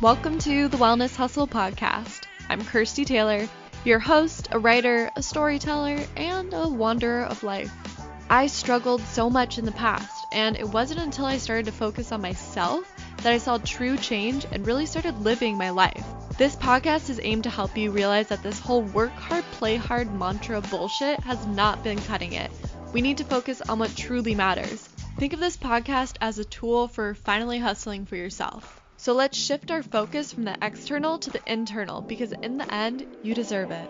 Welcome to the Wellness Hustle podcast. I'm Kirsty Taylor, your host, a writer, a storyteller, and a wanderer of life. I struggled so much in the past, and it wasn't until I started to focus on myself that I saw true change and really started living my life. This podcast is aimed to help you realize that this whole work hard, play hard mantra bullshit has not been cutting it. We need to focus on what truly matters. Think of this podcast as a tool for finally hustling for yourself. So let's shift our focus from the external to the internal because in the end, you deserve it.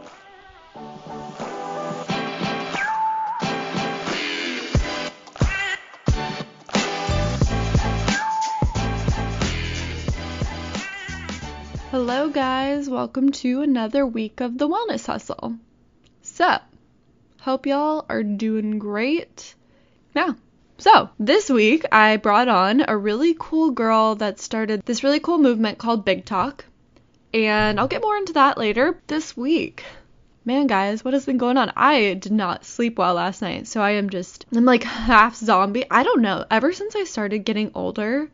Hello, guys. Welcome to another week of the Wellness Hustle. So, hope y'all are doing great. Yeah, so, this week I brought on a really cool girl that started this really cool movement called Big Talk. And I'll get more into that later this week. Man, guys, what has been going on? I did not sleep well last night, so I am just, I'm like half zombie. I don't know. Ever since I started getting older,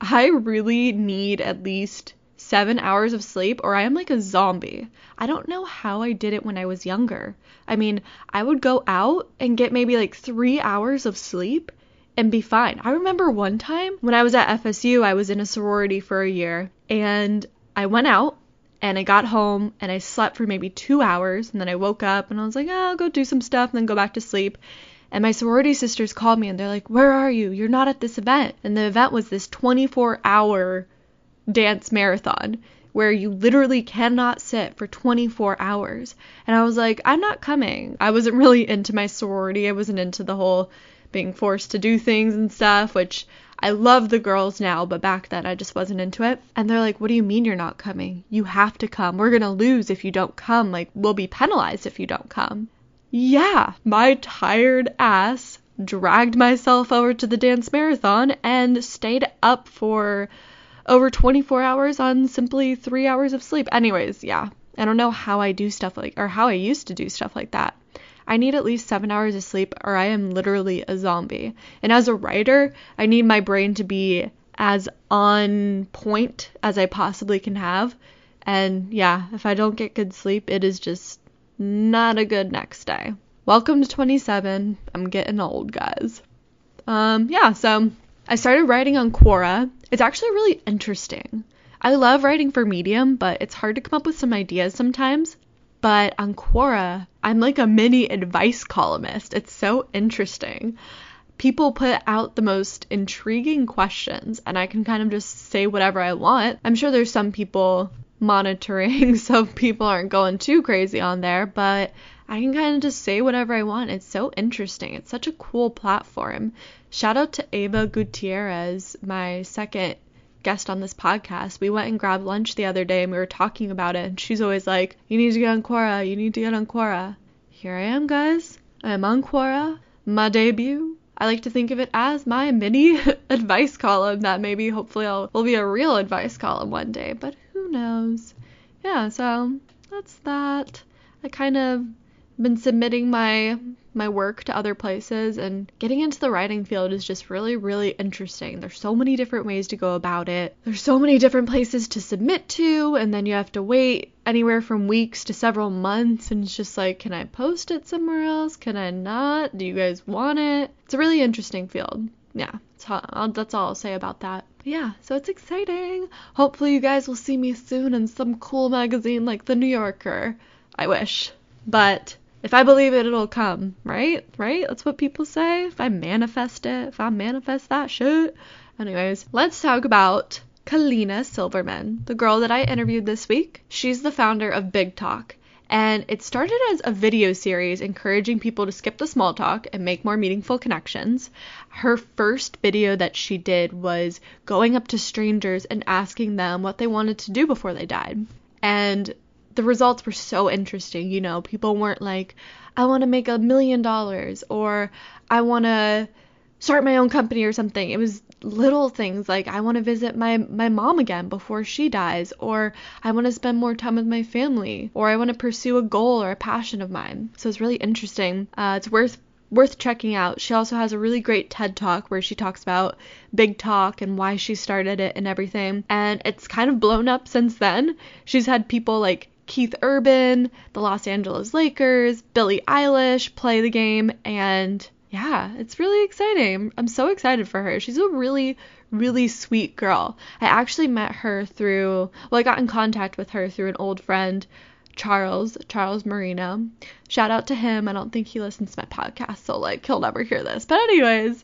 I really need at least seven hours of sleep or I am like a zombie. I don't know how I did it when I was younger. I mean, I would go out and get maybe like three hours of sleep and be fine. I remember one time when I was at FSU, I was in a sorority for a year and I went out and I got home and I slept for maybe two hours and then I woke up and I was like, oh, I'll go do some stuff and then go back to sleep. And my sorority sisters called me and they're like, Where are you? You're not at this event. And the event was this 24 hour dance marathon where you literally cannot sit for 24 hours. And I was like, I'm not coming. I wasn't really into my sorority. I wasn't into the whole being forced to do things and stuff, which I love the girls now, but back then I just wasn't into it. And they're like, What do you mean you're not coming? You have to come. We're going to lose if you don't come. Like, we'll be penalized if you don't come. Yeah, my tired ass dragged myself over to the dance marathon and stayed up for over 24 hours on simply three hours of sleep. Anyways, yeah, I don't know how I do stuff like, or how I used to do stuff like that. I need at least seven hours of sleep or I am literally a zombie. And as a writer, I need my brain to be as on point as I possibly can have. And yeah, if I don't get good sleep, it is just not a good next day. Welcome to 27. I'm getting old, guys. Um, yeah, so I started writing on Quora. It's actually really interesting. I love writing for Medium, but it's hard to come up with some ideas sometimes. But on Quora, I'm like a mini advice columnist. It's so interesting. People put out the most intriguing questions, and I can kind of just say whatever I want. I'm sure there's some people monitoring, so people aren't going too crazy on there, but I can kind of just say whatever I want. It's so interesting. It's such a cool platform. Shout out to Ava Gutierrez, my second guest on this podcast. We went and grabbed lunch the other day and we were talking about it. And she's always like, You need to get on Quora. You need to get on Quora. Here I am, guys. I am on Quora. My debut. I like to think of it as my mini advice column that maybe hopefully I'll, will be a real advice column one day, but who knows? Yeah, so that's that. I kind of been submitting my my work to other places and getting into the writing field is just really really interesting. There's so many different ways to go about it. There's so many different places to submit to and then you have to wait anywhere from weeks to several months and it's just like can I post it somewhere else? Can I not? Do you guys want it? It's a really interesting field. Yeah, that's all I'll say about that. Yeah, so it's exciting. Hopefully you guys will see me soon in some cool magazine like The New Yorker. I wish. But if I believe it, it'll come, right? Right? That's what people say. If I manifest it, if I manifest that shit. Anyways, let's talk about Kalina Silverman, the girl that I interviewed this week. She's the founder of Big Talk. And it started as a video series encouraging people to skip the small talk and make more meaningful connections. Her first video that she did was going up to strangers and asking them what they wanted to do before they died. And the results were so interesting. You know, people weren't like, I want to make a million dollars or I want to start my own company or something. It was little things like I want to visit my my mom again before she dies or I want to spend more time with my family or I want to pursue a goal or a passion of mine. So it's really interesting. Uh, it's worth worth checking out. She also has a really great TED Talk where she talks about Big Talk and why she started it and everything. And it's kind of blown up since then. She's had people like Keith Urban, the Los Angeles Lakers, Billie Eilish play the game, and yeah, it's really exciting. I'm so excited for her. She's a really, really sweet girl. I actually met her through, well, I got in contact with her through an old friend, Charles, Charles Marino. Shout out to him. I don't think he listens to my podcast, so like he'll never hear this. But anyways,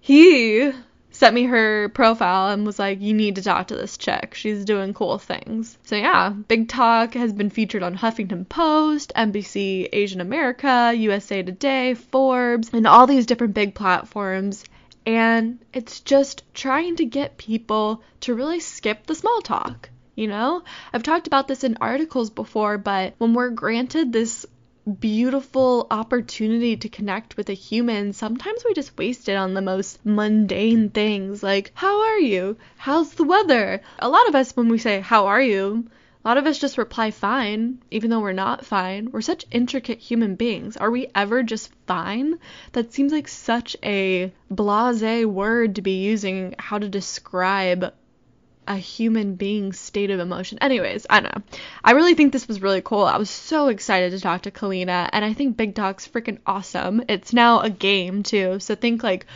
he sent me her profile and was like, You need to talk to this chick. She's doing cool things. So, yeah, Big Talk has been featured on Huffington Post, NBC Asian America, USA Today, Forbes, and all these different big platforms. And it's just trying to get people to really skip the small talk. You know, I've talked about this in articles before, but when we're granted this beautiful opportunity to connect with a human, sometimes we just waste it on the most mundane things like, How are you? How's the weather? A lot of us, when we say, How are you? A lot of us just reply fine, even though we're not fine. We're such intricate human beings. Are we ever just fine? That seems like such a blase word to be using how to describe a human being's state of emotion. Anyways, I don't know. I really think this was really cool. I was so excited to talk to Kalina, and I think Big Talk's freaking awesome. It's now a game too, so think like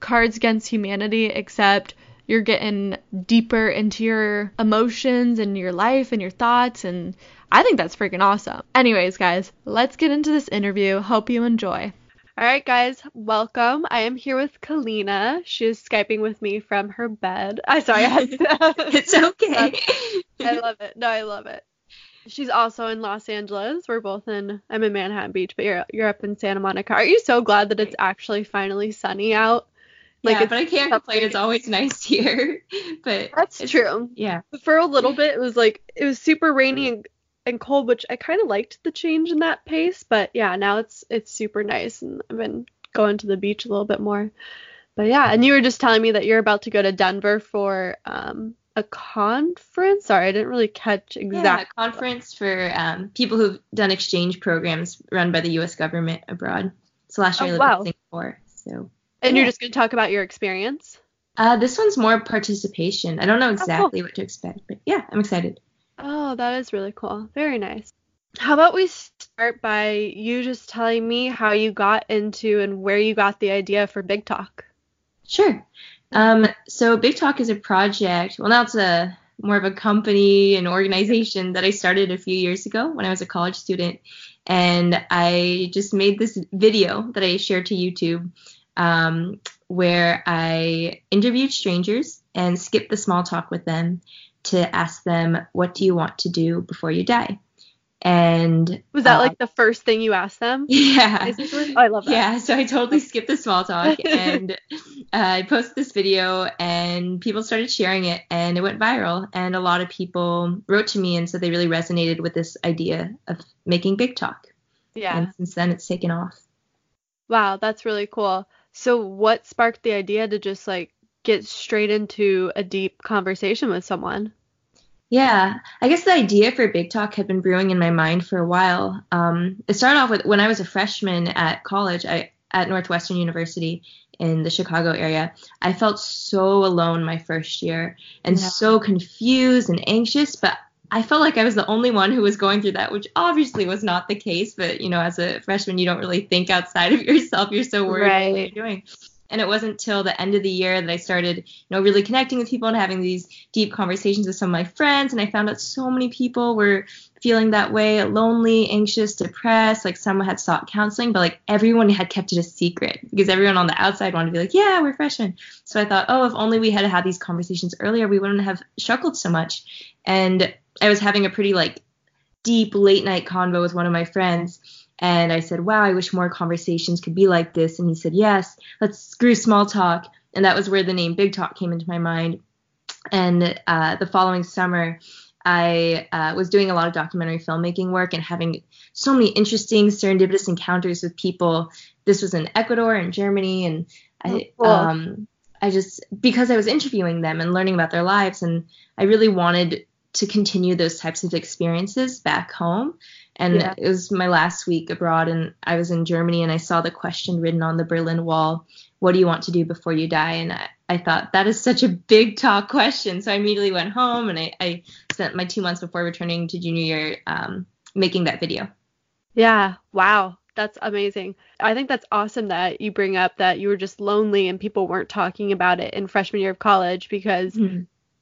Cards Against Humanity, except you're getting deeper into your emotions and your life and your thoughts, and I think that's freaking awesome. Anyways, guys, let's get into this interview. Hope you enjoy. All right, guys, welcome. I am here with Kalina. She is Skyping with me from her bed. I sorry, I had to, It's okay. Um, I love it. No, I love it. She's also in Los Angeles. We're both in I'm in Manhattan Beach, but you're you're up in Santa Monica. Are you so glad that it's actually finally sunny out? Like yeah, but I can't complain. It's always nice here. But that's true. Yeah. For a little bit, it was like it was super rainy mm. and and cold, which I kind of liked the change in that pace. But yeah, now it's it's super nice, and I've been going to the beach a little bit more. But yeah, and you were just telling me that you're about to go to Denver for um, a conference. Sorry, I didn't really catch exactly. Yeah, a conference for um, people who've done exchange programs run by the U.S. government abroad. So last year oh, I lived wow. in Singapore. So. And yeah. you're just going to talk about your experience. Uh, this one's more participation. I don't know exactly oh, cool. what to expect, but yeah, I'm excited. Oh, that is really cool. Very nice. How about we start by you just telling me how you got into and where you got the idea for Big Talk? Sure. Um, so Big Talk is a project. Well, now it's a more of a company and organization that I started a few years ago when I was a college student, and I just made this video that I shared to YouTube, um, where I interviewed strangers and skipped the small talk with them to ask them, what do you want to do before you die? And was that like the first thing you asked them? Yeah. Oh, I love that. Yeah. So I totally skipped the small talk and uh, I posted this video and people started sharing it and it went viral. And a lot of people wrote to me and said they really resonated with this idea of making big talk. Yeah. And since then it's taken off. Wow. That's really cool. So what sparked the idea to just like get straight into a deep conversation with someone. Yeah, I guess the idea for Big Talk had been brewing in my mind for a while. Um, it started off with when I was a freshman at college I, at Northwestern University in the Chicago area. I felt so alone my first year and yeah. so confused and anxious, but I felt like I was the only one who was going through that, which obviously was not the case. But you know, as a freshman, you don't really think outside of yourself. You're so worried right. what you're doing. And it wasn't till the end of the year that I started, you know, really connecting with people and having these deep conversations with some of my friends. And I found out so many people were feeling that way, lonely, anxious, depressed. Like some had sought counseling, but like everyone had kept it a secret because everyone on the outside wanted to be like, yeah, we're freshmen. So I thought, oh, if only we had had these conversations earlier, we wouldn't have struggled so much. And I was having a pretty like deep late night convo with one of my friends and I said, wow, I wish more conversations could be like this. And he said, yes, let's screw small talk. And that was where the name Big Talk came into my mind. And uh, the following summer, I uh, was doing a lot of documentary filmmaking work and having so many interesting serendipitous encounters with people. This was in Ecuador and Germany, and I, oh, cool. um, I just because I was interviewing them and learning about their lives, and I really wanted to continue those types of experiences back home. And Yeah. it was my last week abroad, and I was in Germany, and I saw the question written on the Berlin Wall What do you want to do before you die? And I, I thought, that is such a big talk question. So I immediately went home, and I, I spent my two months before returning to junior year um, making that video. Yeah. Wow. That's amazing. I think that's awesome that you bring up that you were just lonely and people weren't talking about it in freshman year of college because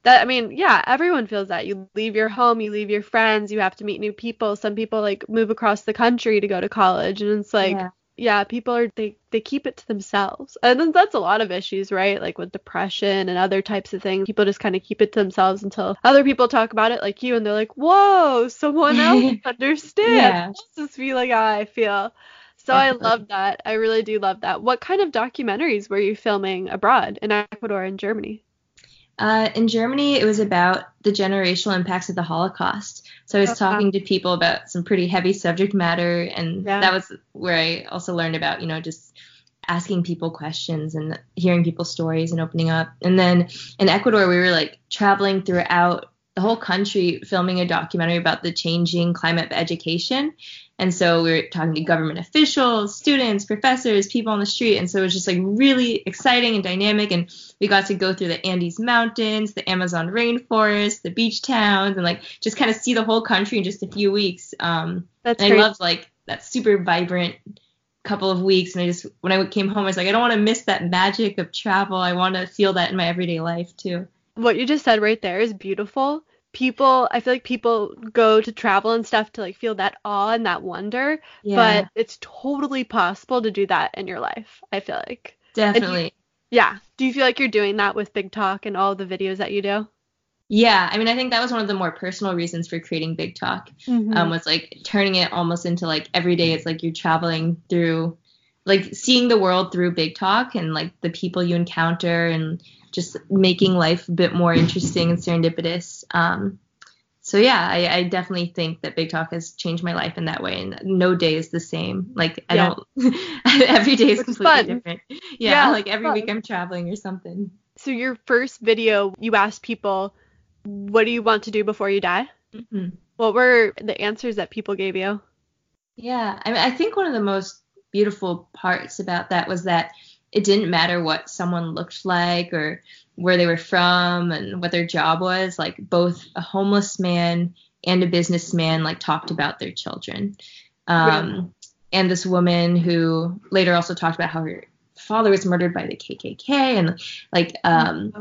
that I mean, yeah, everyone feels that. You leave your home, you leave your friends, you have to meet new people. Some people like move across the country to go to college and it's like Yeah. yeah, people are they they keep it to themselves. And then that's a lot of issues, right? Like with depression and other types of things. People just kind of keep it to themselves until other people talk about it like you and they're like, "Whoa, someone else understands." Yeah. This is feeling how I feel. So I love that. I really do love that. What kind of documentaries were you filming abroad in Ecuador and Germany? Uh, in Germany, it was about the generational impacts of the Holocaust. So I was Oh, wow. talking to people about some pretty heavy subject matter, and Yeah. that was where I also learned about, you know, just asking people questions and hearing people's stories and opening up. And then in Ecuador, we were like traveling throughout the whole country filming a documentary about the changing climate of education. And so we were talking to government officials, students, professors, people on the street. And so it was just like really exciting and dynamic. And we got to go through the Andes Mountains, the Amazon rainforest, the beach towns, and like just kind of see the whole country in just a few weeks. Um, That's and I loved like that super vibrant couple of weeks. And I just, when I came home, I was like, I don't want to miss that magic of travel. I want to feel that in my everyday life too. What you just said right there is beautiful. People, I feel like people go to travel and stuff to like feel that awe and that wonder, Yeah, but it's totally possible to do that in your life. I feel like. definitely. Yeah. Do you feel like you're doing that with Big Talk and all the videos that you do? Yeah, I mean, I think that was one of the more personal reasons for creating Big Talk. Mm-hmm. um, was like turning it almost into like every day it's like you're traveling through like seeing the world through big talk and like the people you encounter and just making life a bit more interesting and serendipitous um, so yeah I, I definitely think that big talk has changed my life in that way and no day is the same like i Yeah. don't every day is Which completely fun. different yeah, Yeah, like every fun. week i'm traveling or something So your first video, you asked people, "What do you want to do before you die?" Mhm. What were the answers that people gave you? Yeah, I mean, I think one of the most beautiful parts about that was that it didn't matter what someone looked like or where they were from and what their job was. Like both a homeless man and a businessman like talked about their children. Um, And this woman who later also talked about how her father was murdered by the KKK and like um,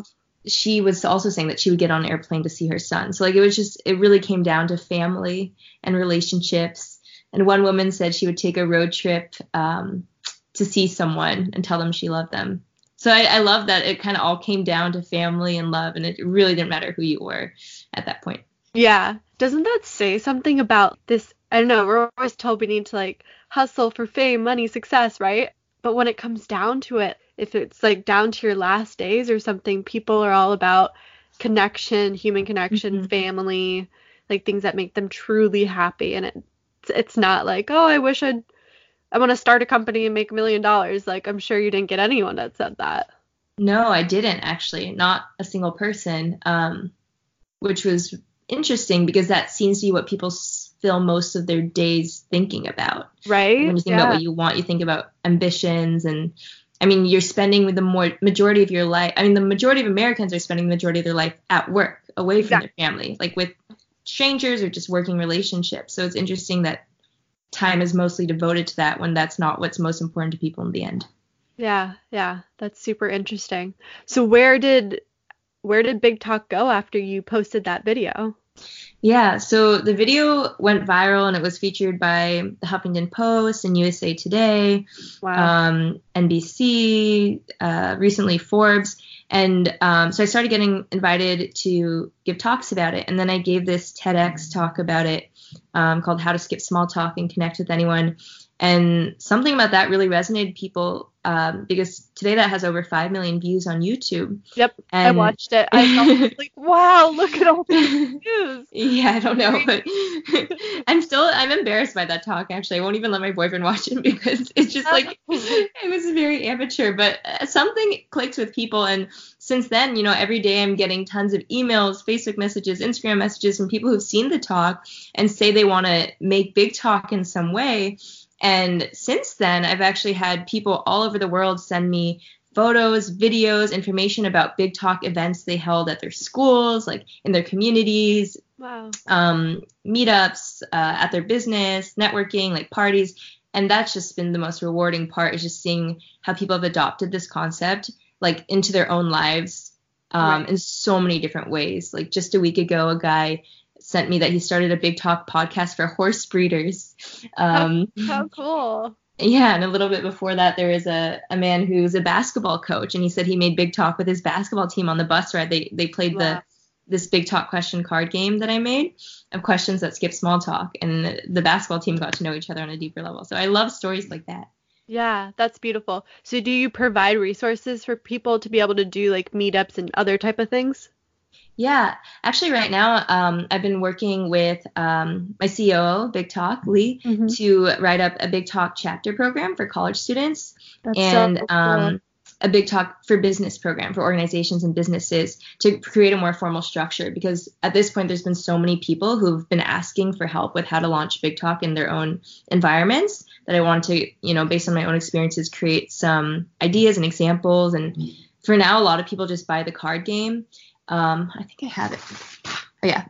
she was also saying that she would get on an airplane to see her son. So like it was just it really came down to family and relationships. And one woman said she would take a road trip um, to see someone and tell them she loved them. So I, I love that it kind of all came down to family and love, and it really didn't matter who you were at that point. Yeah. Doesn't that say something about this? I don't know. We're always told we need to like hustle for fame, money, success, right? But when it comes down to it, if it's like down to your last days or something, people are all about connection, human connection, Mhm. family, like things that make them truly happy. And it's it's not like, oh, I wish I'd I want to start a company and make a million dollars. Like I'm sure you didn't get anyone that said that. No, I didn't actually, not a single person, um, which was interesting because that seems to be what people fill most of their days thinking about. Right? when you think yeah. about what you want, you think about ambitions and I mean, you're spending the more majority of your life. I mean, the majority of Americans are spending the majority of their life at work, away from their family, like with strangers or just working relationships. So it's interesting that time is mostly devoted to that when that's not what's most important to people in the end. Yeah, yeah, that's super interesting. So where did where did Big Talk go after you posted that video? Yeah, so the video went viral and it was featured by the Huffington Post and USA Today. Wow. um, NBC, uh, recently Forbes. And um, so I started getting invited to give talks about it. And then I gave this TEDx talk about it um, called How to Skip Small Talk and Connect with Anyone. And something about that really resonated people um, because today that has over 5 million views on YouTube. yep, and I watched it. I felt like, wow, look at all these views. Yeah, I don't know, but I'm still I'm embarrassed by that talk. Actually, I won't even let my boyfriend watch it because it's just like it was very amateur. But uh, something clicks with people, and since then, you know, every day I'm getting tons of emails, Facebook messages, Instagram messages from people who've seen the talk and say they want to make Big Talk in some way. And since then, I've actually had people all over the world send me photos, videos, information about Big Talk events they held at their schools, like in their communities, Wow. um, meetups, uh, at their business, networking, like parties. And that's just been the most rewarding part is just seeing how people have adopted this concept like into their own lives um, Right. in so many different ways. Like just a week ago, a guy sent me that he started a Big Talk podcast for horse breeders. Um, How cool. yeah, and a little bit before that, there is a, a man who's a basketball coach, and he said he made Big Talk with his basketball team on the bus ride. They they played Wow. the this Big Talk question card game that I made of questions that skip small talk, and the, the basketball team got to know each other on a deeper level. So I love stories like that. Yeah, that's beautiful. So do you provide resources for people to be able to do like meetups and other type of things? Yeah, actually, right now, um, I've been working with um, my COO, Big Talk Lee, Mhm. to write up a Big Talk chapter program for college students. That's and so cool. um, a big talk for business program for organizations and businesses to create a more formal structure because at this point there's been so many people who've been asking for help with how to launch big talk in their own environments that i want to you know based on my own experiences create some ideas and examples and for now a lot of people just buy the card game um, i think i have it oh yeah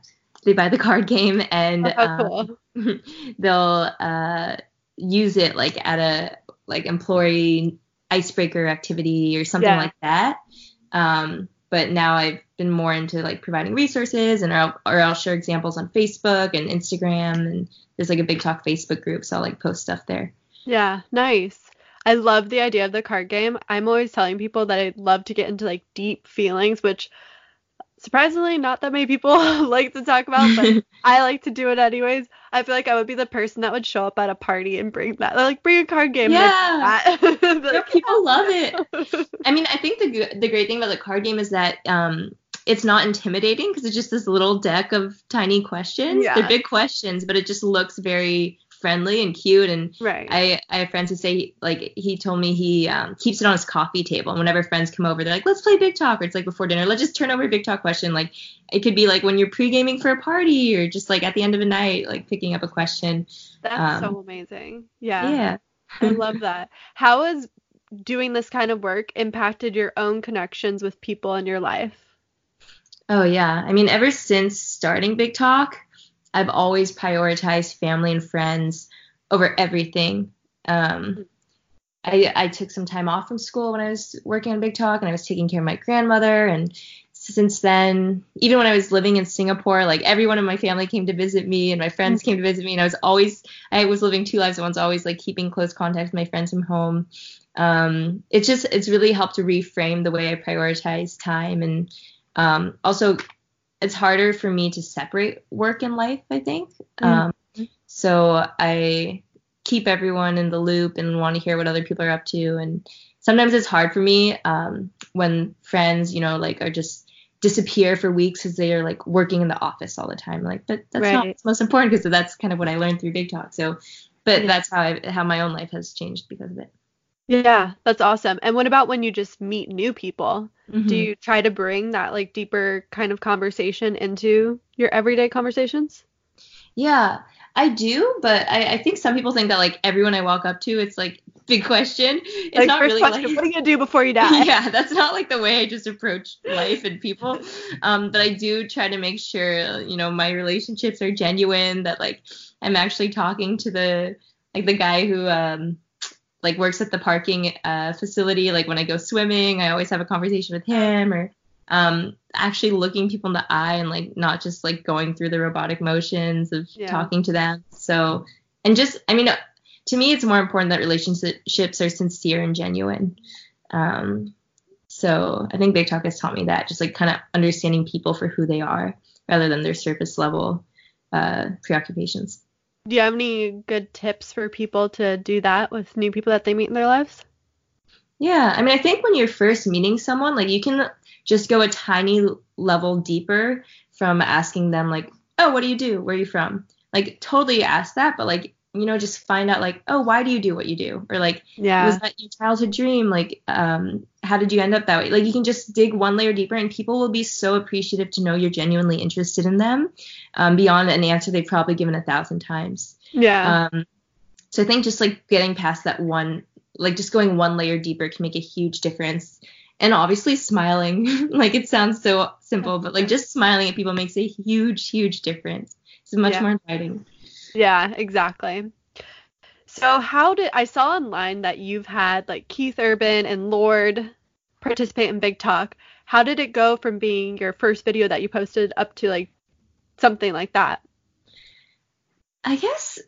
they buy the card game and Oh, how um, they'll uh, use it like at a like employee icebreaker activity or something Yeah. like that. Um, but now I've been more into like providing resources and or I'll, or I'll share examples on Facebook and Instagram and there's like a big talk Facebook group so I'll like post stuff there. Yeah, nice. I love the idea of the card game. I'm always telling people that I'd love to get into like deep feelings, which surprisingly not that many people like to talk about, but I like to do it anyways. I feel like I would be the person that would show up at a party and bring that, like bring a card game. Yeah. Yeah, people love it. I mean, I think the the great thing about the card game is that um, it's not intimidating because it's just this little deck of tiny questions. Yeah. They're big questions, but it just looks very friendly and cute. And Right. I, I have friends who say like he told me he um, keeps it on his coffee table, and whenever friends come over, they're like, "Let's play Big Talk," or it's like before dinner, let's just turn over a Big Talk question. Like it could be like when you're pre gaming for a party, or just like at the end of a night, like picking up a question. That's um, so amazing. Yeah. Yeah. I love that. How has doing this kind of work impacted your own connections with people in your life? Oh yeah. I mean, ever since starting Big Talk, I've always prioritized family and friends over everything. Um, I I took some time off from school when I was working on Big Talk, and I was taking care of my grandmother. And since then, even when I was living in Singapore, like everyone in my family came to visit me, and my friends came to visit me, and I was always I was living two lives at once, always like keeping close contact with my friends from home. Um, it's just it's really helped to reframe the way I prioritize time and um, also it's harder for me to separate work and life i think um, so i keep everyone in the loop and want to hear what other people are up to and sometimes it's hard for me um, when friends you know like are just disappear for weeks because they are like working in the office all the time like but that's not Right. what's most important because that's kind of what i learned through big talk so but Yeah. that's how I, how my own life has changed because of it Yeah, that's awesome. And what about when you just meet new people? Do Mhm. you try to bring that like deeper kind of conversation into your everyday conversations? Yeah, I do, but I, I think some people think that like everyone I walk up to, it's like big question. It's Like not first really question, like what are you gonna do before you die? yeah, that's not like the way I just approach life and people. Um, but I do try to make sure you know my relationships are genuine. That like I'm actually talking to the like the guy who um like works at the parking uh, facility. Like when I go swimming, I always have a conversation with him or um actually looking people in the eye and like not just like going through the robotic motions of Yeah. talking to them. So and just I mean to me it's more important that relationships are sincere and genuine. Um so I think Big Talk has taught me that, just like kind of understanding people for who they are rather than their surface level uh, preoccupations. Do you have any good tips for people to do that with new people that they meet in their lives? Yeah, I mean, I think when you're first meeting someone, like you can just go a tiny level deeper from asking them, like, oh, what do you do? Where are you from? Like, totally ask that, but like, you know, just find out, like, oh, why do you do what you do? Or like, Yeah. was that your childhood dream? Like, um, how did you end up that way? Like you can just dig one layer deeper, and people will be so appreciative to know you're genuinely interested in them, um, beyond an answer they've probably given a thousand times. Yeah. Um, so I think just like getting past that one, like just going one layer deeper can make a huge difference. And obviously smiling, like it sounds so simple, but like just smiling at people makes a huge, huge difference. It's much Yeah. more inviting. Yeah, exactly. So how did I saw online that you've had like Keith Urban and Lorde participate in Big Talk. How did it go from being your first video that you posted up to like something like that? I guess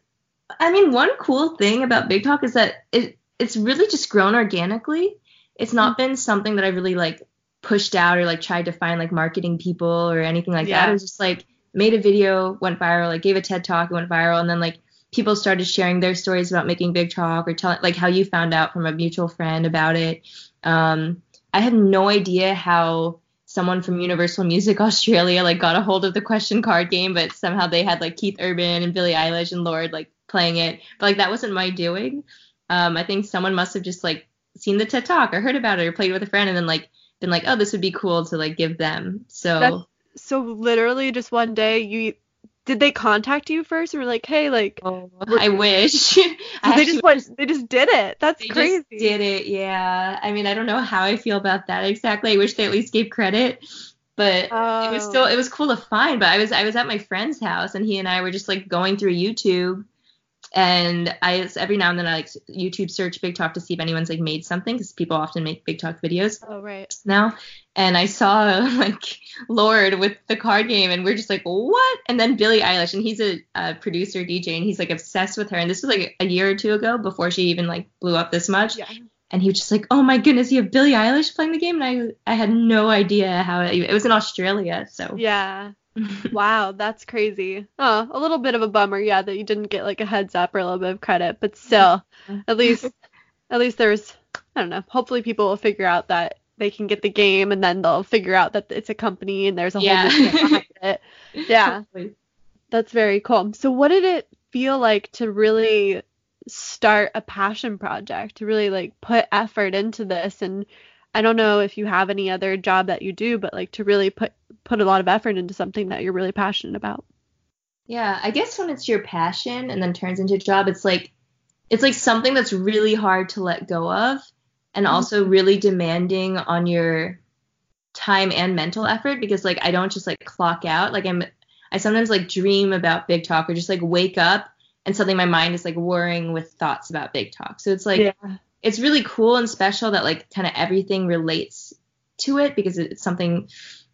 I mean one cool thing about Big Talk is that it it's really just grown organically. It's not been something that I really like pushed out or like tried to find like marketing people or anything like that. It was just like made a video, went viral, like gave a TED talk, it went viral, and then like people started sharing their stories about making Big Talk or telling like how you found out from a mutual friend about it. Um, I had no idea how someone from Universal Music Australia like got a hold of the question card game, but somehow they had like Keith Urban and Billie Eilish and Lorde like playing it. But like that wasn't my doing. Um, I think someone must have just like seen the TED Talk or heard about it or played with a friend and then like been like, oh, this would be cool to like give them. So That's- So literally just one day you did they contact you first and were like, hey, like oh, I wish. I they actually just went, they just did it. That's They crazy. just did it, yeah. I mean, I don't know how I feel about that exactly. I wish they at least gave credit, but it was Oh. still it oh. was cool to find. But I was I was at my friend's house, and he and I were just like going through YouTube, and I every now and then I like YouTube search Big Talk to see if anyone's like made something because people often make Big Talk videos Oh right. now. And I saw like Lorde with the card game, and we're just like, what? And then Billie Eilish, and he's a, a producer DJ, and he's like obsessed with her. And this was like a year or two ago before she even like blew up this much. Yeah. And he was just like, oh my goodness, you have Billie Eilish playing the game, and I I had no idea how it, it was in Australia, so. Yeah. Wow, that's crazy. Oh, a little bit of a bummer, yeah, that you didn't get like a heads up or a little bit of credit, but still, at least, at least there's, I don't know. Hopefully, people will figure out that they can get the game, and then they'll figure out that it's a company and there's a whole Yeah. behind it. Yeah, that's very cool. So, what did it feel like to really start a passion project, to really like put effort into this? And I don't know if you have any other job that you do, but like to really put put a lot of effort into something that you're really passionate about. Yeah, I guess when it's your passion and then turns into a job, it's like it's like something that's really hard to let go of and mm-hmm. also really demanding on your time and mental effort because like I don't just like clock out. Like I'm I sometimes like dream about big talk or just like wake up and suddenly my mind is like whirring with thoughts about big talk. So it's like yeah. it's really cool and special that like kind of everything relates to it because it's something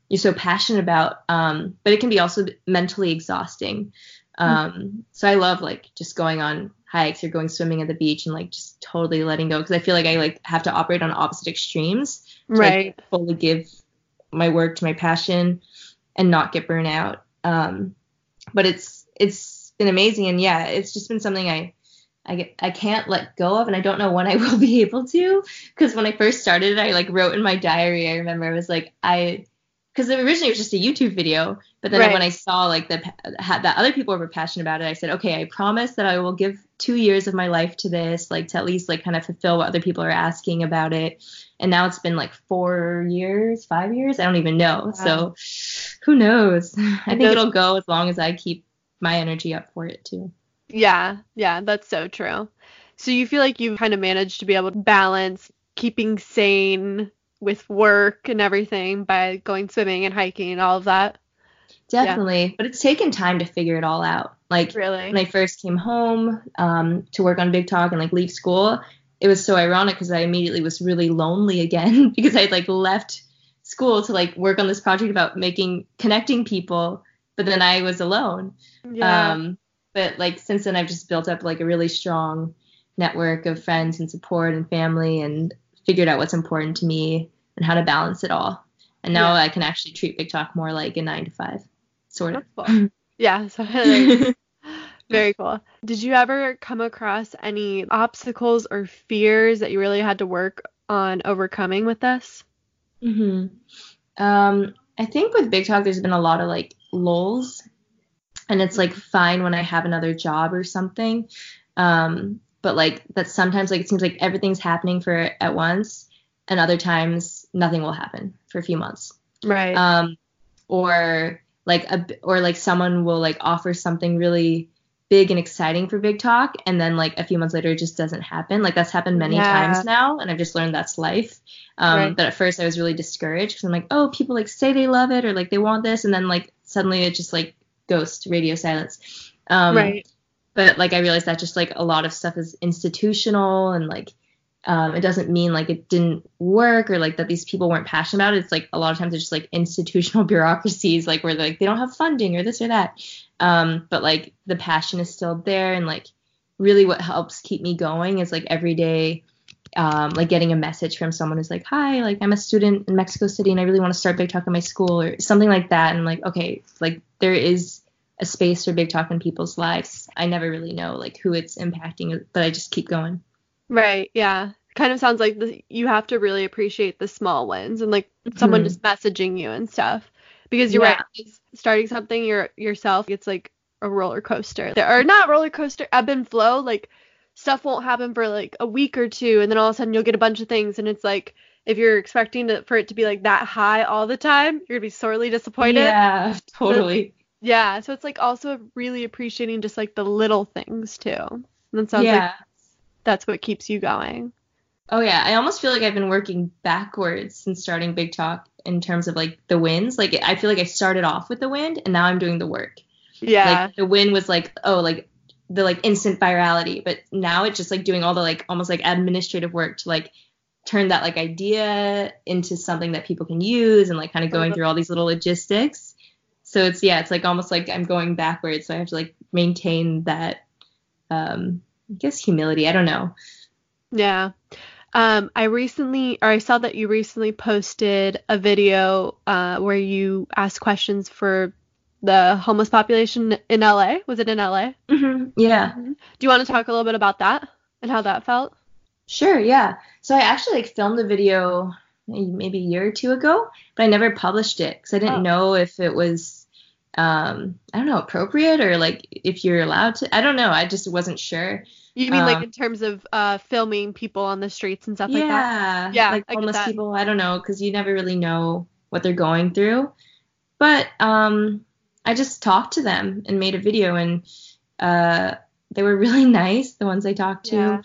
you're so passionate about um but it can be also mentally exhausting. Um so i love like just going on hikes or going swimming at the beach and like just totally letting go because i feel like i like have to operate on opposite extremes to, like, Right. fully give my work to my passion and not get burnt out. Um but it's it's been amazing. And yeah it's just been something i I, get, I can't let go of and I don't know when I will be able to because when I first started I like wrote in my diary I remember I was like I because originally it was just a YouTube video but then Right. when I saw like the that other people were passionate about it I said okay I promise that I will give two years of my life to this like to at least like kind of fulfill what other people are asking about it. And now it's been like four years five years? I don't even know. So who knows? I think it'll go as long as I keep my energy up for it too. Yeah, yeah, that's so true. So you feel like you've kind of managed to be able to balance keeping sane with work and everything by going swimming and hiking and all of that? Definitely, but it's taken time to figure it all out. Like Really? when I first came home um, to work on Big Talk and like leave school, it was so ironic because I immediately was really lonely again because I like left school to like work on this project about making connecting people, but then I was alone. yeah. Um, but like since then, I've just built up like a really strong network of friends and support and family and figured out what's important to me and how to balance it all. And now Yeah. I can actually treat Big Talk more like a nine to five, sort of. Cool. yeah, so like, very cool. Did you ever come across any obstacles or fears that you really had to work on overcoming with this? hmm Um, I think with Big Talk, there's been a lot of like lulls, and it's like fine when I have another job or something. Um, but like that sometimes like it seems like everything's happening for at once, and other times nothing will happen for a few months. Right. Um, or like a or like someone will like offer something really big and exciting for Big Talk, and then like a few months later it just doesn't happen. Like that's happened many Yeah. times now, and I've just learned that's life. Um, Right. But at first I was really discouraged because I'm like, oh, people like say they love it or like they want this, and then like suddenly it just like ghost radio silence. Um, right. But like I realized that just like a lot of stuff is institutional and like um, it doesn't mean like it didn't work or like that these people weren't passionate about it. It's like a lot of times it's just like institutional bureaucracies like where like they don't have funding or this or that. Um, but like the passion is still there and like really what helps keep me going is like every day um, like getting a message from someone who's like, hi, like I'm a student in Mexico City and I really want to start Big Talk in my school or something like that. And like, okay, like there is a space for Big Talk in people's lives. I never really know like who it's impacting, but I just keep going. Right. Yeah. Kind of sounds like the, you have to really appreciate the small wins and like someone Mhm. just messaging you and stuff. Because you're Yeah. right. Starting something your yourself, it's like a roller coaster. Or not roller coaster, ebb and flow. Like stuff won't happen for like a week or two, and then all of a sudden you'll get a bunch of things, and it's like if you're expecting to, for it to be like that high all the time, you're gonna be sorely disappointed. Yeah, totally. Yeah, so it's like also really appreciating just like the little things too. And it sounds yeah. like that's what keeps you going. Oh yeah, I almost feel like I've been working backwards since starting Big Talk in terms of like the wins. Like I feel like I started off with the wind and now I'm doing the work. Yeah. Like the win was like oh like the like instant virality, but now it's just like doing all the like almost like administrative work to like turn that like idea into something that people can use and like kind of going uh-huh. through all these little logistics. So it's yeah, it's like almost like I'm going backwards. So I have to like maintain that um I guess humility. I don't know. yeah. Um, I recently, or I saw that you recently posted a video uh, where you asked questions for the homeless population in LA. Was it in LA? hmm Yeah. Do you want to talk a little bit about that and how that felt? Sure, yeah. So I actually like filmed the video maybe a year or two ago, but I never published it because I didn't Oh. know if it was um I don't know appropriate or like if you're allowed to. I don't know. I just wasn't sure. You mean like Um, in terms of uh, filming people on the streets and stuff like that? yeah, Yeah, like I homeless people. I don't know because you never really know what they're going through. But um, I just talked to them and made a video, and uh, they were really nice. The ones I talked to Yeah.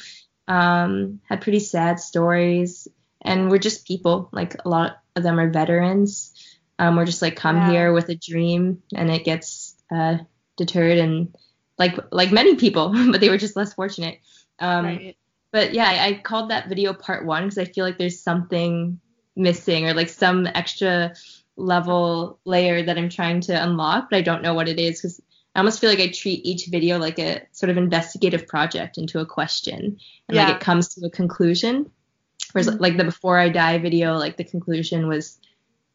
um, had pretty sad stories, and we're just people. Like a lot of them are veterans. Um, we're just like come Yeah. here with a dream, and it gets uh, deterred, and like like many people, but they were just less fortunate. Um, right. but yeah, I, I called that video part one because I feel like there's something missing or like some extra level layer that I'm trying to unlock, but I don't know what it is because I almost feel like I treat each video like a sort of investigative project into a question and Yeah. like it comes to a conclusion. Whereas Mhm. like the before I die video, like the conclusion was,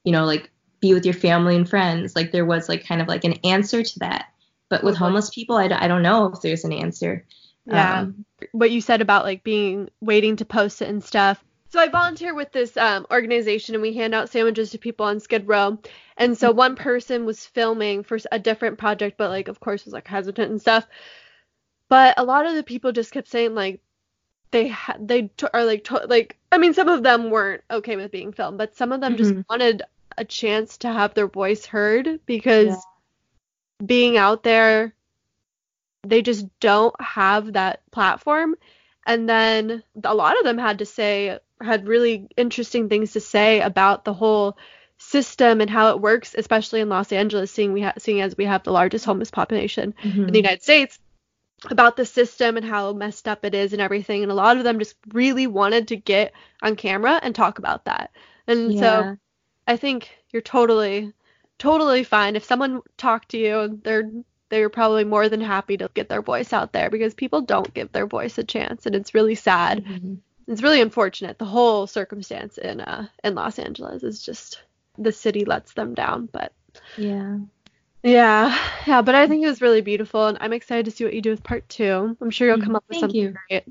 you know, like be with your family and friends. Like there was like kind of like an answer to that. But with homeless people, I, I don't know if there's an answer. Yeah. Um, what you said about like being waiting to post it and stuff. So I volunteer with this um, organization and we hand out sandwiches to people on Skid Row. And so one person was filming for a different project, but like of course was like hesitant and stuff. But a lot of the people just kept saying like they ha- they t- are like to- like I mean some of them weren't okay with being filmed, but some of them just Mhm. wanted a chance to have their voice heard because Yeah. being out there they just don't have that platform and then a lot of them had to say had really interesting things to say about the whole system and how it works especially in Los Angeles seeing we ha- seeing as we have the largest homeless population in the mm-hmm. United States about the system and how messed up it is and everything and a lot of them just really wanted to get on camera and talk about that and so Yeah. I think you're totally totally fine if someone talked to you they're they're probably more than happy to get their voice out there because people don't give their voice a chance and it's really sad Mhm. it's really unfortunate the whole circumstance in uh in Los Angeles is just the city lets them down but Yeah. yeah yeah but I think it was really beautiful and I'm excited to see what you do with part 2 I'm sure you'll come up with Thank something you. great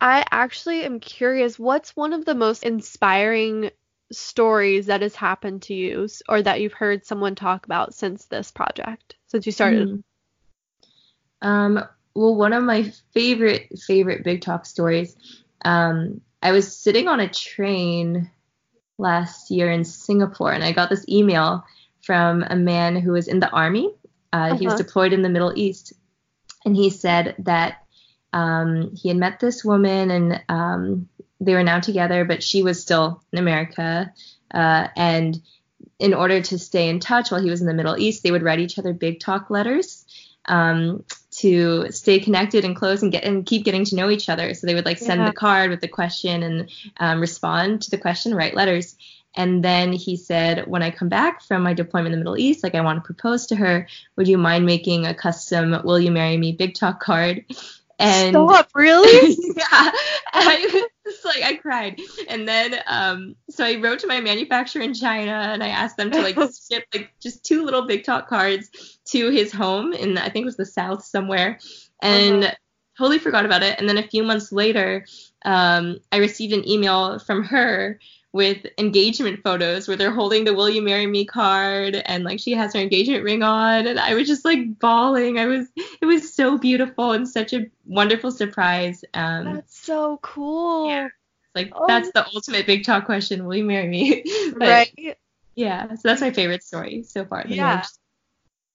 I actually am curious what's one of the most inspiring stories that has happened to you or that you've heard someone talk about since this project, since you started? Hmm. Um, well, one of my favorite favorite Big Talk stories um, I was sitting on a train last year in Singapore, and I got this email from a man who was in the army. Uh, uh-huh. He was uh-huh. deployed in the Middle East, and he said that um, he had met this woman, and um, they were now together, but she was still in America, uh, and in order to stay in touch while he was in the Middle East, they would write each other big talk letters um, to stay connected and close and get and keep getting to know each other. So they would like send yeah. the card with the question and um, respond to the question, write letters. And then he said, when I come back from my deployment in the Middle East, like I want to propose to her, would you mind making a custom "Will you marry me?" big talk card? And stop, really? yeah, I was like, I cried. And then, um, so I wrote to my manufacturer in China and I asked them to like ship like just two little big talk cards to his home in I think it was the South somewhere, and uh-huh. totally forgot about it. And then a few months later, um, I received an email from her with engagement photos where they're holding the will you marry me card and like she has her engagement ring on. And i was just like bawling. I was it was so beautiful and such a wonderful surprise. Um that's so cool. yeah. Like oh. that's the ultimate big talk question will you marry me? But, right. yeah so that's my favorite story so far. Yeah.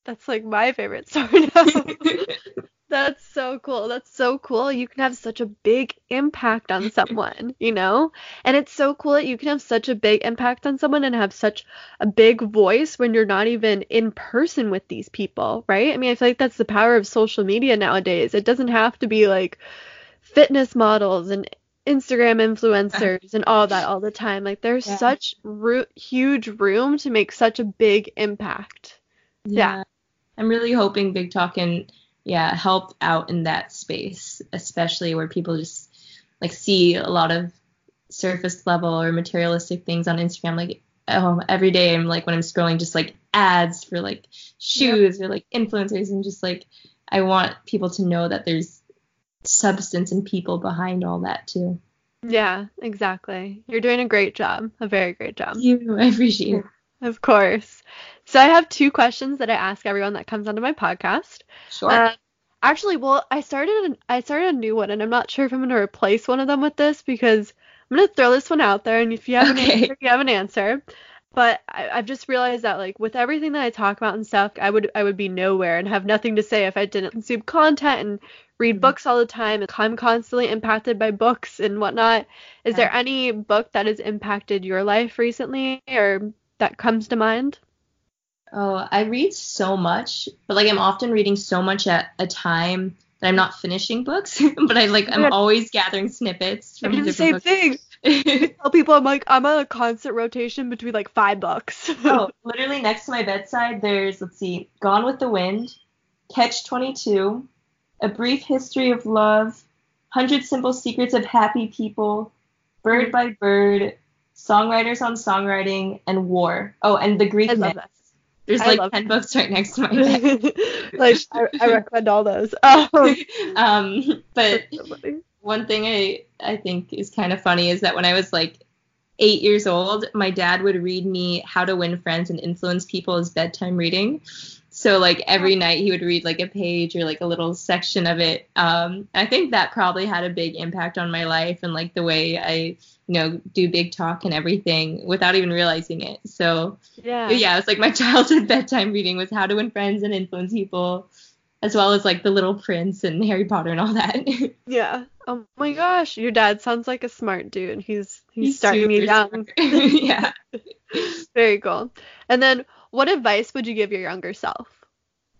that's like my favorite story now That's so cool. That's so cool. You can have such a big impact on someone, you know? And it's so cool that you can have such a big impact on someone and have such a big voice when you're not even in person with these people, right? I mean, I feel like that's the power of social media nowadays. It doesn't have to be like fitness models and Instagram influencers and all that all the time. Like there's yeah. such ro- huge room to make such a big impact. Yeah. yeah. I'm really hoping Big Talk and yeah help out in that space especially where people just like see a lot of surface level or materialistic things on instagram like oh every day. I'm like when i'm scrolling just like ads for like shoes or like influencers and just like i want people to know that there's substance and people behind all that too. Yeah exactly. You're doing a great job a very great job. You. I appreciate it. Of course so I have two questions that I ask everyone that comes onto my podcast. Sure. Uh, actually, well, I started an, I started a new one, and I'm not sure if I'm gonna replace one of them with this because I'm gonna throw this one out there, and if you have okay. an answer, you have an answer. But I, I've just realized that like with everything that I talk about and stuff, I would I would be nowhere and have nothing to say if I didn't consume content and read mm-hmm. books all the time. I'm constantly impacted by books and whatnot. Is yeah. there any book that has impacted your life recently or that comes to mind? Oh, I read so much, but like I'm often reading so much at a time that I'm not finishing books, but I like I'm always gathering snippets from I do the same books. thing. I tell people I'm like I'm on a constant rotation between like five books. oh, literally next to my bedside there's let's see, Gone with the Wind, Catch 22, A Brief History of Love, Hundred Simple Secrets of Happy People, Bird by Bird, Songwriters on Songwriting, and War. Oh, and The Greek Myth. There's I like ten books right next to my bed. like I, I, recommend all those. Um, um but one thing I I think is kind of funny is that when I was like eight years old, my dad would read me How to Win Friends and Influence People as bedtime reading. So like every night he would read like a page or like a little section of it. Um, I think that probably had a big impact on my life and like the way I you know, do big talk and everything without even realizing it. So yeah, yeah, it's like my childhood bedtime reading was How to Win Friends and Influence People, as well as like The Little Prince and Harry Potter and all that. yeah. Oh my gosh, your dad sounds like a smart dude. He's he's, he's starting me young. yeah. Very cool. And then, what advice would you give your younger self?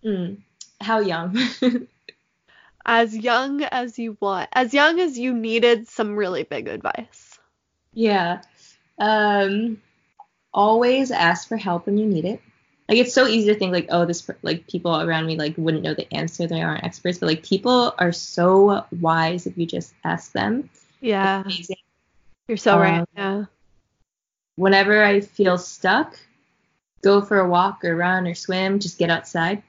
Mm, how young? as young as you want. As young as you needed some really big advice. Yeah. Um, always ask for help when you need it. Like it's so easy to think like, oh, this like people around me like wouldn't know the answer. They aren't experts, but like people are so wise if you just ask them. Yeah. You're so um, right. Yeah. Whenever I feel stuck, go for a walk or run or swim. Just get outside.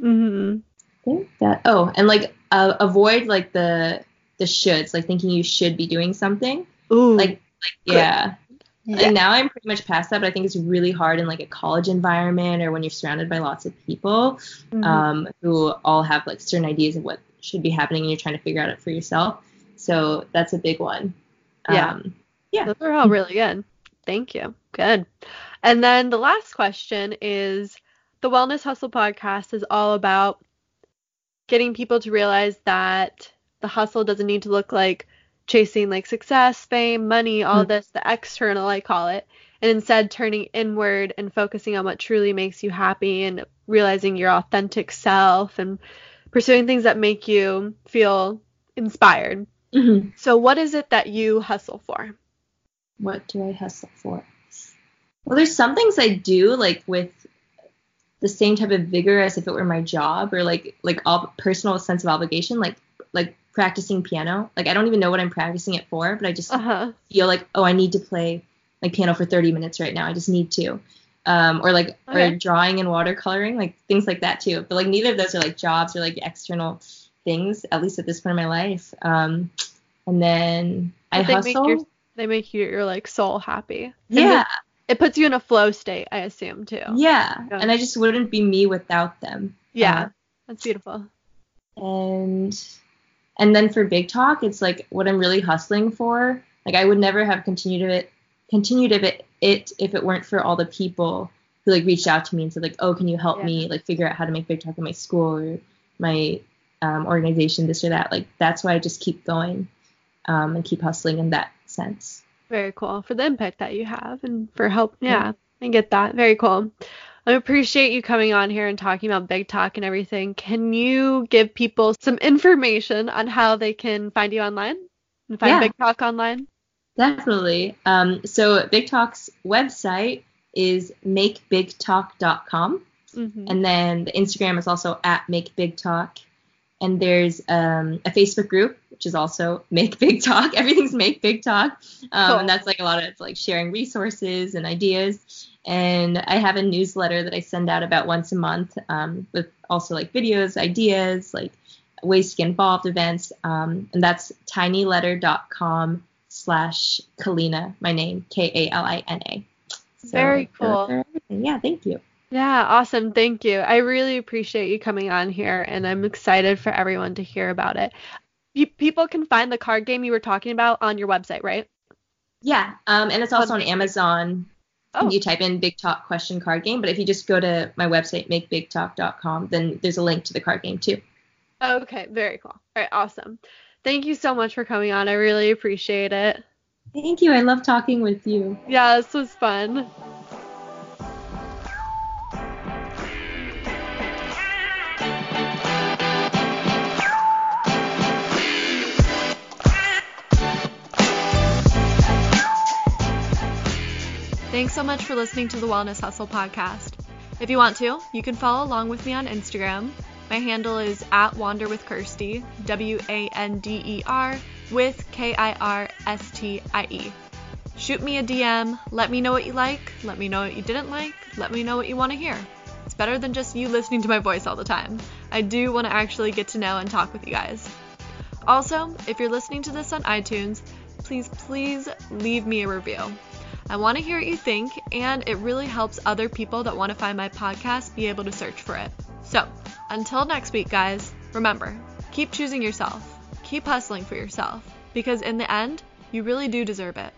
Mm Mhm. That. Oh, and like uh, avoid like the the shoulds, like thinking you should be doing something. Ooh. Like like yeah. yeah. And now I'm pretty much past that, but I think it's really hard in like a college environment or when you're surrounded by lots of people mm-hmm. um, who all have like certain ideas of what should be happening and you're trying to figure out it for yourself. So that's a big one. Yeah. Um, yeah. Those are all really good. Thank you. Good. And then the last question is the Wellness Hustle podcast is all about getting people to realize that the hustle doesn't need to look like chasing like success, fame, money, all Mm. this, the external, I call it, and instead turning inward and focusing on what truly makes you happy and realizing your authentic self and pursuing things that make you feel inspired. Mhm. So, what is it that you hustle for? What do I hustle for? Well, there's some things I do like with the same type of vigor as if it were my job or like like all personal sense of obligation, like like practicing piano. Like I don't even know what I'm practicing it for, but I just Uh huh. feel like oh I need to play like piano for 30 minutes right now. I just need to. Um, or like Okay. or drawing and watercoloring, like things like that too. But like neither of those are like jobs or like external things, at least at this point in my life. Um, and then I But they make your- They make you your like soul happy. Yeah, It puts you in a flow state, I assume too. yeah, Yeah. and I just wouldn't be me without them. Yeah. Uh, That's beautiful. and and then for big talk it's like what i'm really hustling for like i would never have continued it continued of it, it if it weren't for all the people who like reached out to me and said like oh can you help Yeah. me like figure out how to make big talk in my school or my um, organization this or that like that's why i just keep going um, and keep hustling in that sense Very cool for the impact that you have and for help. Yeah, I get that. Very cool. I appreciate you coming on here and talking about Big Talk and everything. Can you give people some information on how they can find you online and find Yeah. Big Talk online? Definitely. Um, so Big Talk's website is makebigtalk.com. Mm-hmm. And then the Instagram is also at Make Big Talk. And there's um, a Facebook group, which is also Make Big Talk. Everything's Make Big Talk. Um, Cool. And that's like a lot of like sharing resources and ideas. And I have a newsletter that I send out about once a month um, with also like videos, ideas, like ways to get involved, events. Um, and that's tinyletter.com slash Kalina, my name, K A L I N A. So Very cool. Yeah, thank you. Yeah, awesome. Thank you. I really appreciate you coming on here, and I'm excited for everyone to hear about it. You, people can find the card game you were talking about on your website, right? Yeah, um, and it's also on Amazon. Oh. You type in Big Talk question card game, but if you just go to my website makebigtalk.com, then there's a link to the card game too. Okay, very cool. All right, awesome. Thank you so much for coming on. I really appreciate it. Thank you. I love talking with you. Yeah, this was fun. Thanks so much for listening to the Wellness Hustle podcast. If you want to, you can follow along with me on Instagram. My handle is at Wander with Kirstie, W A N D E R with K I R S T I E. Shoot me a DM, let me know what you like, let me know what you didn't like, let me know what you want to hear. It's better than just you listening to my voice all the time. I do want to actually get to know and talk with you guys. Also, if you're listening to this on iTunes, please, please leave me a review. I want to hear what you think, and it really helps other people that want to find my podcast be able to search for it. So, until next week, guys, remember keep choosing yourself, keep hustling for yourself, because in the end, you really do deserve it.